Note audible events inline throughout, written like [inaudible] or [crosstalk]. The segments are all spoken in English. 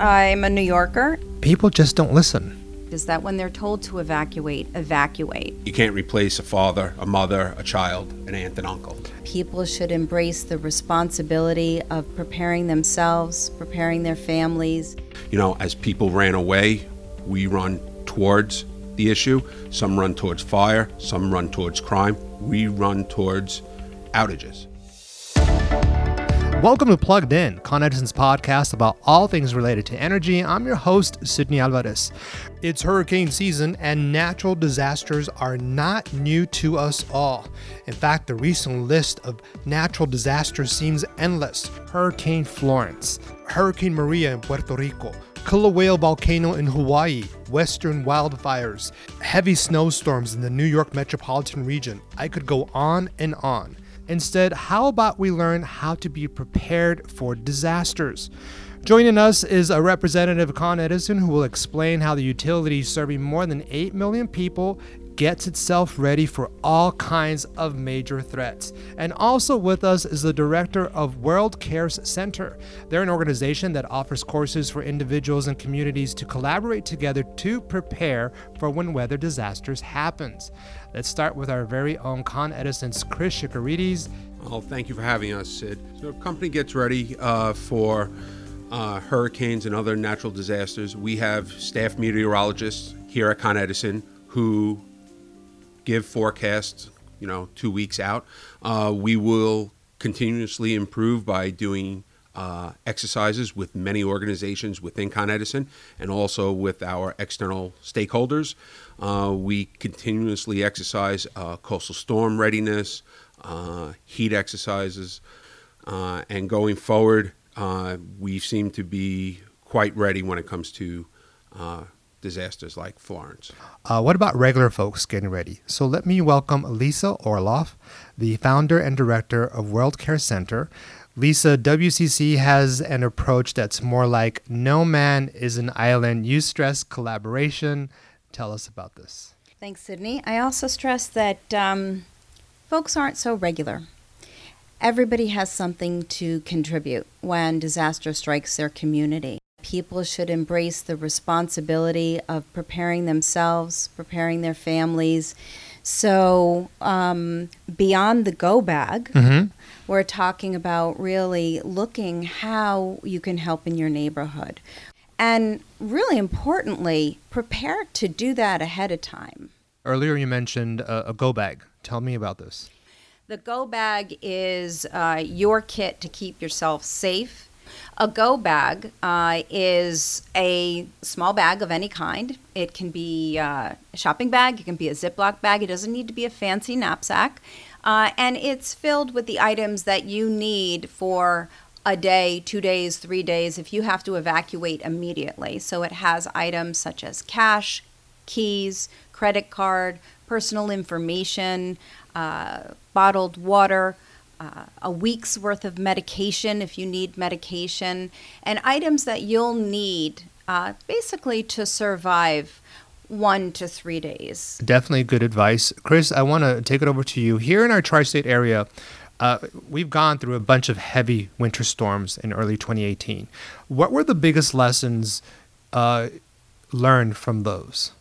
I'm a New Yorker. People just don't listen. Is that when they're told to evacuate, evacuate? You can't replace a father, a mother, a child, an aunt, and uncle. People should embrace the responsibility of preparing themselves, preparing their families. You know, as people ran away, we run towards the issue. Some run towards fire, some run towards crime. We run towards outages. Welcome to Plugged In, Con Edison's podcast about all things related to energy. I'm your host, Sydney Alvarez. It's hurricane season, and natural disasters are not new to us all. In fact, the recent list of natural disasters seems endless Hurricane Florence, Hurricane Maria in Puerto Rico, Whale Volcano in Hawaii, western wildfires, heavy snowstorms in the New York metropolitan region. I could go on and on. Instead, how about we learn how to be prepared for disasters? Joining us is a representative Con Edison who will explain how the utility serving more than 8 million people gets itself ready for all kinds of major threats. And also with us is the director of World Cares Center. They're an organization that offers courses for individuals and communities to collaborate together to prepare for when weather disasters happens. Let's start with our very own Con Edison's Chris Shikarides. Well, thank you for having us, Sid. So, the company gets ready uh, for uh, hurricanes and other natural disasters. We have staff meteorologists here at Con Edison who give forecasts, you know, two weeks out. Uh, we will continuously improve by doing uh, exercises with many organizations within Con Edison and also with our external stakeholders. Uh, we continuously exercise uh, coastal storm readiness, uh, heat exercises, uh, and going forward, uh, we seem to be quite ready when it comes to disasters like Florence. Uh, what about regular folks getting ready? So let me welcome Lisa Orloff, the founder and director of World Care Center. Lisa, WCC has an approach that's more like no man is an island. You stress collaboration. Tell us about this. Thanks, Sydney. I also stress that um, folks aren't so regular. Everybody has something to contribute when disaster strikes their community. People should embrace the responsibility of preparing themselves, preparing their families. So, um, beyond the go bag, Mm-hmm. we're talking about really looking how you can help in your neighborhood. And really importantly, prepare to do that ahead of time. Earlier, you mentioned a, a go bag. Tell me about this. The go bag is uh, your kit to keep yourself safe. A go bag uh, is a small bag of any kind. It can be uh, a shopping bag, it can be a Ziploc bag, it doesn't need to be a fancy knapsack. Uh, and it's filled with the items that you need for a day, two days, three days if you have to evacuate immediately. So it has items such as cash, keys, credit card, personal information, uh, bottled water, uh, a week's worth of medication if you need medication, and items that you'll need uh, basically to survive one to three days. Definitely good advice. Chris, I want to take it over to you. Here in our tri state area, uh, we've gone through a bunch of heavy winter storms in early 2018. What were the biggest lessons uh, learned from those?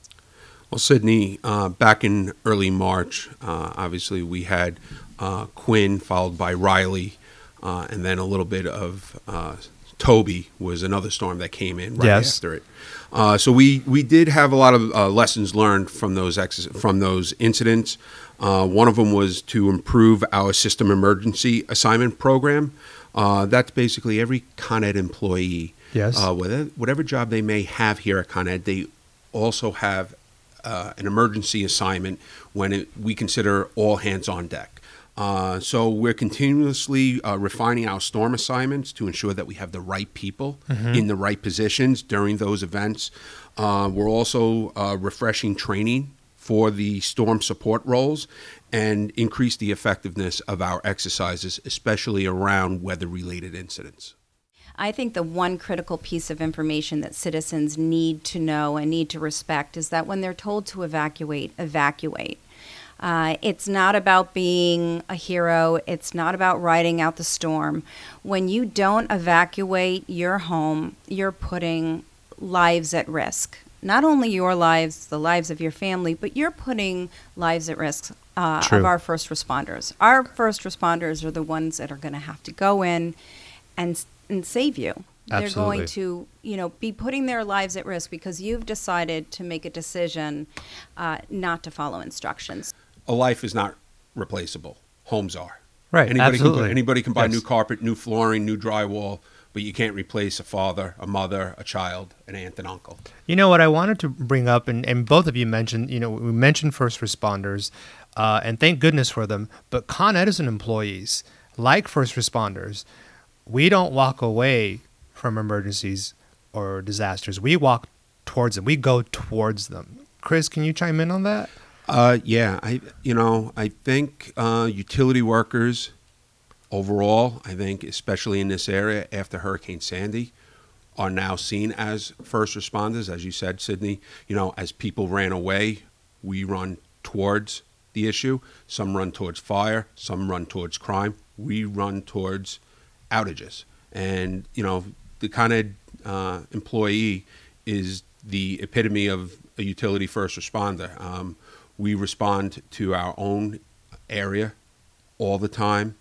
Well, Sydney, uh, back in early March, uh, obviously we had uh, Quinn followed by Riley, uh, and then a little bit of uh, Toby was another storm that came in right Yes. after it. Uh, so we, we did have a lot of uh, lessons learned from those ex- from those incidents. Uh, one of them was to improve our system emergency assignment program. Uh, that's basically every Con Ed employee, Yes. uh, whatever, whatever job they may have here at Con Ed, they also have uh, an emergency assignment when it, we consider all hands on deck. Uh, so we're continuously uh, refining our storm assignments to ensure that we have the right people in the right positions during those events. Uh, we're also uh, refreshing training for the storm support roles and increase the effectiveness of our exercises, especially around weather-related incidents. I think the one critical piece of information that citizens need to know and need to respect is that when they're told to evacuate, evacuate. Uh, it's not about being a hero. It's not about riding out the storm. When you don't evacuate your home, you're putting lives at risk. Not only your lives, the lives of your family, but you're putting lives at risk uh, of our first responders. Our first responders are the ones that are going to have to go in and and save you. They're going to, you know, be putting their lives at risk because you've decided to make a decision uh, not to follow instructions. A life is not replaceable. Homes are. Right, Anybody Can, absolutely. buy- anybody can buy Yes. new carpet, new flooring, new drywall, but you can't replace a father, a mother, a child, an aunt, and uncle. You know what I wanted to bring up, and, and both of you mentioned, you know, we mentioned first responders, uh, and thank goodness for them. But Con Edison employees, like first responders, we don't walk away from emergencies or disasters. We walk towards them. We go towards them. Chris, can you chime in on that? Uh, yeah, I you know I think uh, utility workers overall, I think especially in this area after Hurricane Sandy, are now seen as first responders, as you said, Sydney. You know, as people ran away, we run towards the issue. Some run towards fire, some run towards crime. We run towards outages, and you know the Con Ed uh, employee is the epitome of a utility first responder. Um, we respond to our own area all the time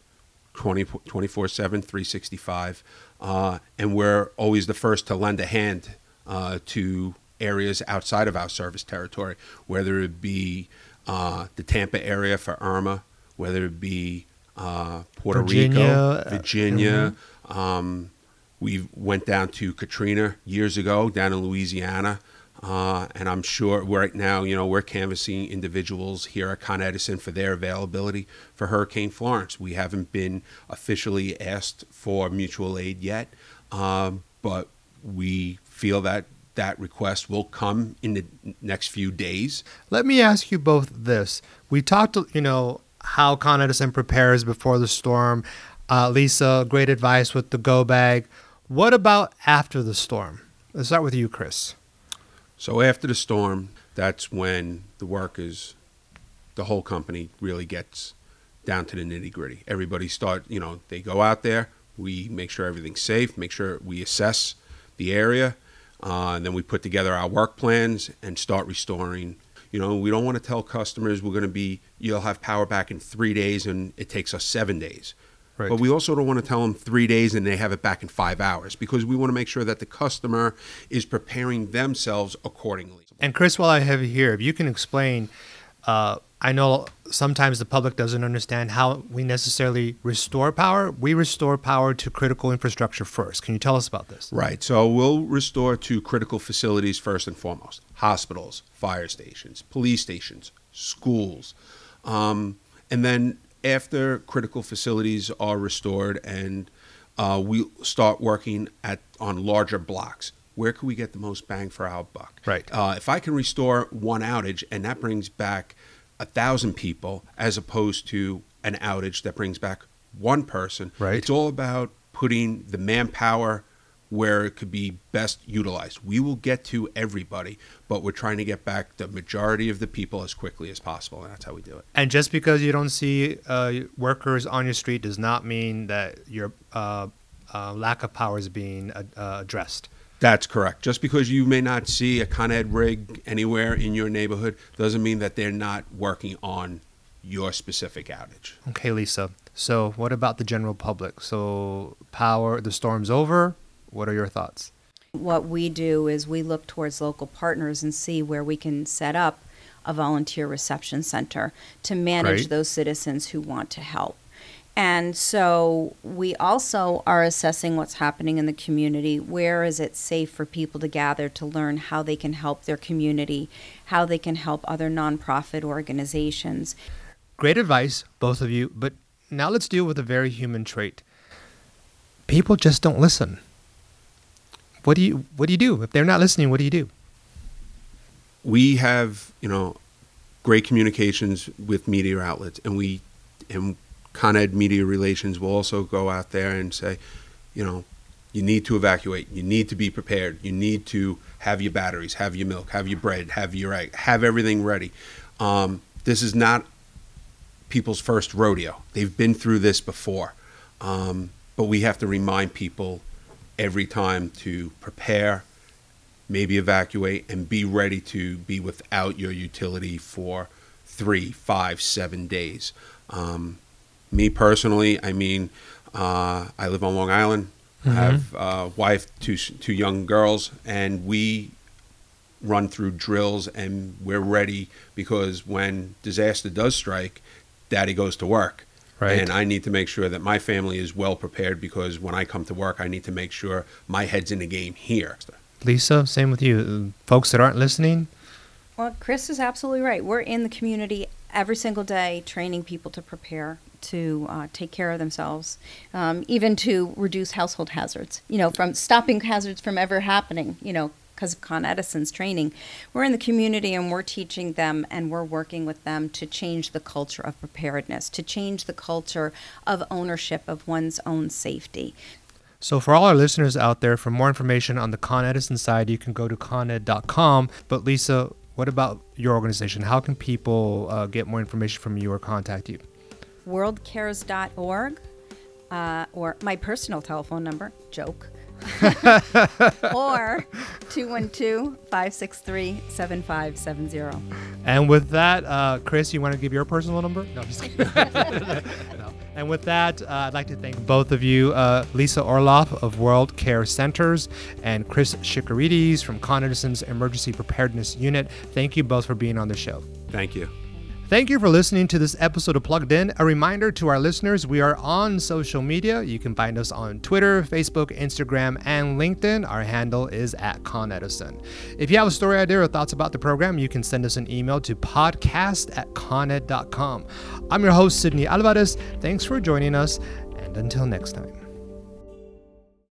24 7 365 uh, and we're always the first to lend a hand uh, to areas outside of our service territory whether it be uh, the tampa area for irma whether it be uh, puerto Virginia, rico uh, virginia. um, we went down to katrina years ago down in louisiana uh, and I'm sure right now, you know, we're canvassing individuals here at Con Edison for their availability for Hurricane Florence. We haven't been officially asked for mutual aid yet, um, but we feel that that request will come in the next few days. Let me ask you both this. We talked, you know, how Con Edison prepares before the storm. Uh, Lisa, great advice with the go bag. What about after the storm? Let's start with you, Chris. So after the storm, that's when the workers, the whole company really gets down to the nitty gritty. Everybody start, you know, they go out there. We make sure everything's safe. Make sure we assess the area, uh, and then we put together our work plans and start restoring. You know, we don't want to tell customers we're going to be, you'll have power back in three days, and it takes us seven days. Right. But we also don't want to tell them three days and they have it back in five hours because we want to make sure that the customer is preparing themselves accordingly. And Chris, while I have you here, if you can explain, uh, I know sometimes the public doesn't understand how we necessarily restore power. We restore power to critical infrastructure first. Can you tell us about this? Right. So we'll restore to critical facilities first and foremost hospitals, fire stations, police stations, schools. Um, and then after critical facilities are restored and uh, we start working at on larger blocks, where can we get the most bang for our buck? Right. Uh, if I can restore one outage and that brings back a thousand people as opposed to an outage that brings back one person, Right. it's all about putting the manpower where it could be best utilized. We will get to everybody, but we're trying to get back the majority of the people as quickly as possible, and that's how we do it. And just because you don't see uh, workers on your street does not mean that your uh, uh, lack of power is being uh, uh, addressed. That's correct. Just because you may not see a Con Ed rig anywhere in your neighborhood doesn't mean that they're not working on your specific outage. Okay, Lisa. So, what about the general public? So, power, the storm's over. What are your thoughts? What we do is we look towards local partners and see where we can set up a volunteer reception center to manage Great. those citizens who want to help. And so we also are assessing what's happening in the community. Where is it safe for people to gather to learn how they can help their community, how they can help other nonprofit organizations? Great advice, both of you. But now let's deal with a very human trait. People just don't listen. What do you What do you do if they're not listening? What do you do? we have you know great communications with media outlets and we and con ed media relations will also go out there and say you know you need to evacuate you need to be prepared you need to have your batteries have your milk have your bread have your egg have everything ready um, this is not people's first rodeo. They've been through this before. Um, but we have to remind people every time to prepare, maybe evacuate, and be ready to be without your utility for three, five, seven days. Um, me personally, I mean, uh, I live on Long Island. I have a wife, two two young girls, and we run through drills and we're ready because when disaster does strike, daddy goes to work. Right. And I need to make sure that my family is well prepared because when I come to work, I need to make sure my head's in the game here. Lisa, same with you. Folks that aren't listening, Well, Chris is absolutely right. We're in the community every single day training people to prepare to uh, take care of themselves, um, even to reduce household hazards, you know, from stopping hazards from ever happening, you know, because of Con Edison's training. We're in the community and we're teaching them and we're working with them to change the culture of preparedness, to change the culture of ownership of one's own safety. So, for all our listeners out there, for more information on the Con Edison side, you can go to coned.com. But, Lisa, what about your organization? How can people uh, get more information from you or contact you? worldcares.org uh, or my personal telephone number, joke, [laughs] or 212-563-7570. And with that, uh, Chris, you want to give your personal number? No, just kidding. [laughs] No. And with that, uh, I'd like to thank both of you, uh, Lisa Orloff of World Care Centers and Chris Shikarides from Con Edison's Emergency Preparedness Unit. Thank you both for being on the show. Thank you. Thank you for listening to this episode of Plugged In. A reminder to our listeners we are on social media. You can find us on Twitter, Facebook, Instagram, and LinkedIn. Our handle is at Con Edison. If you have a story idea or thoughts about the program, you can send us an email to podcast at coned.com. I'm your host, Sydney Alvarez. Thanks for joining us, and until next time.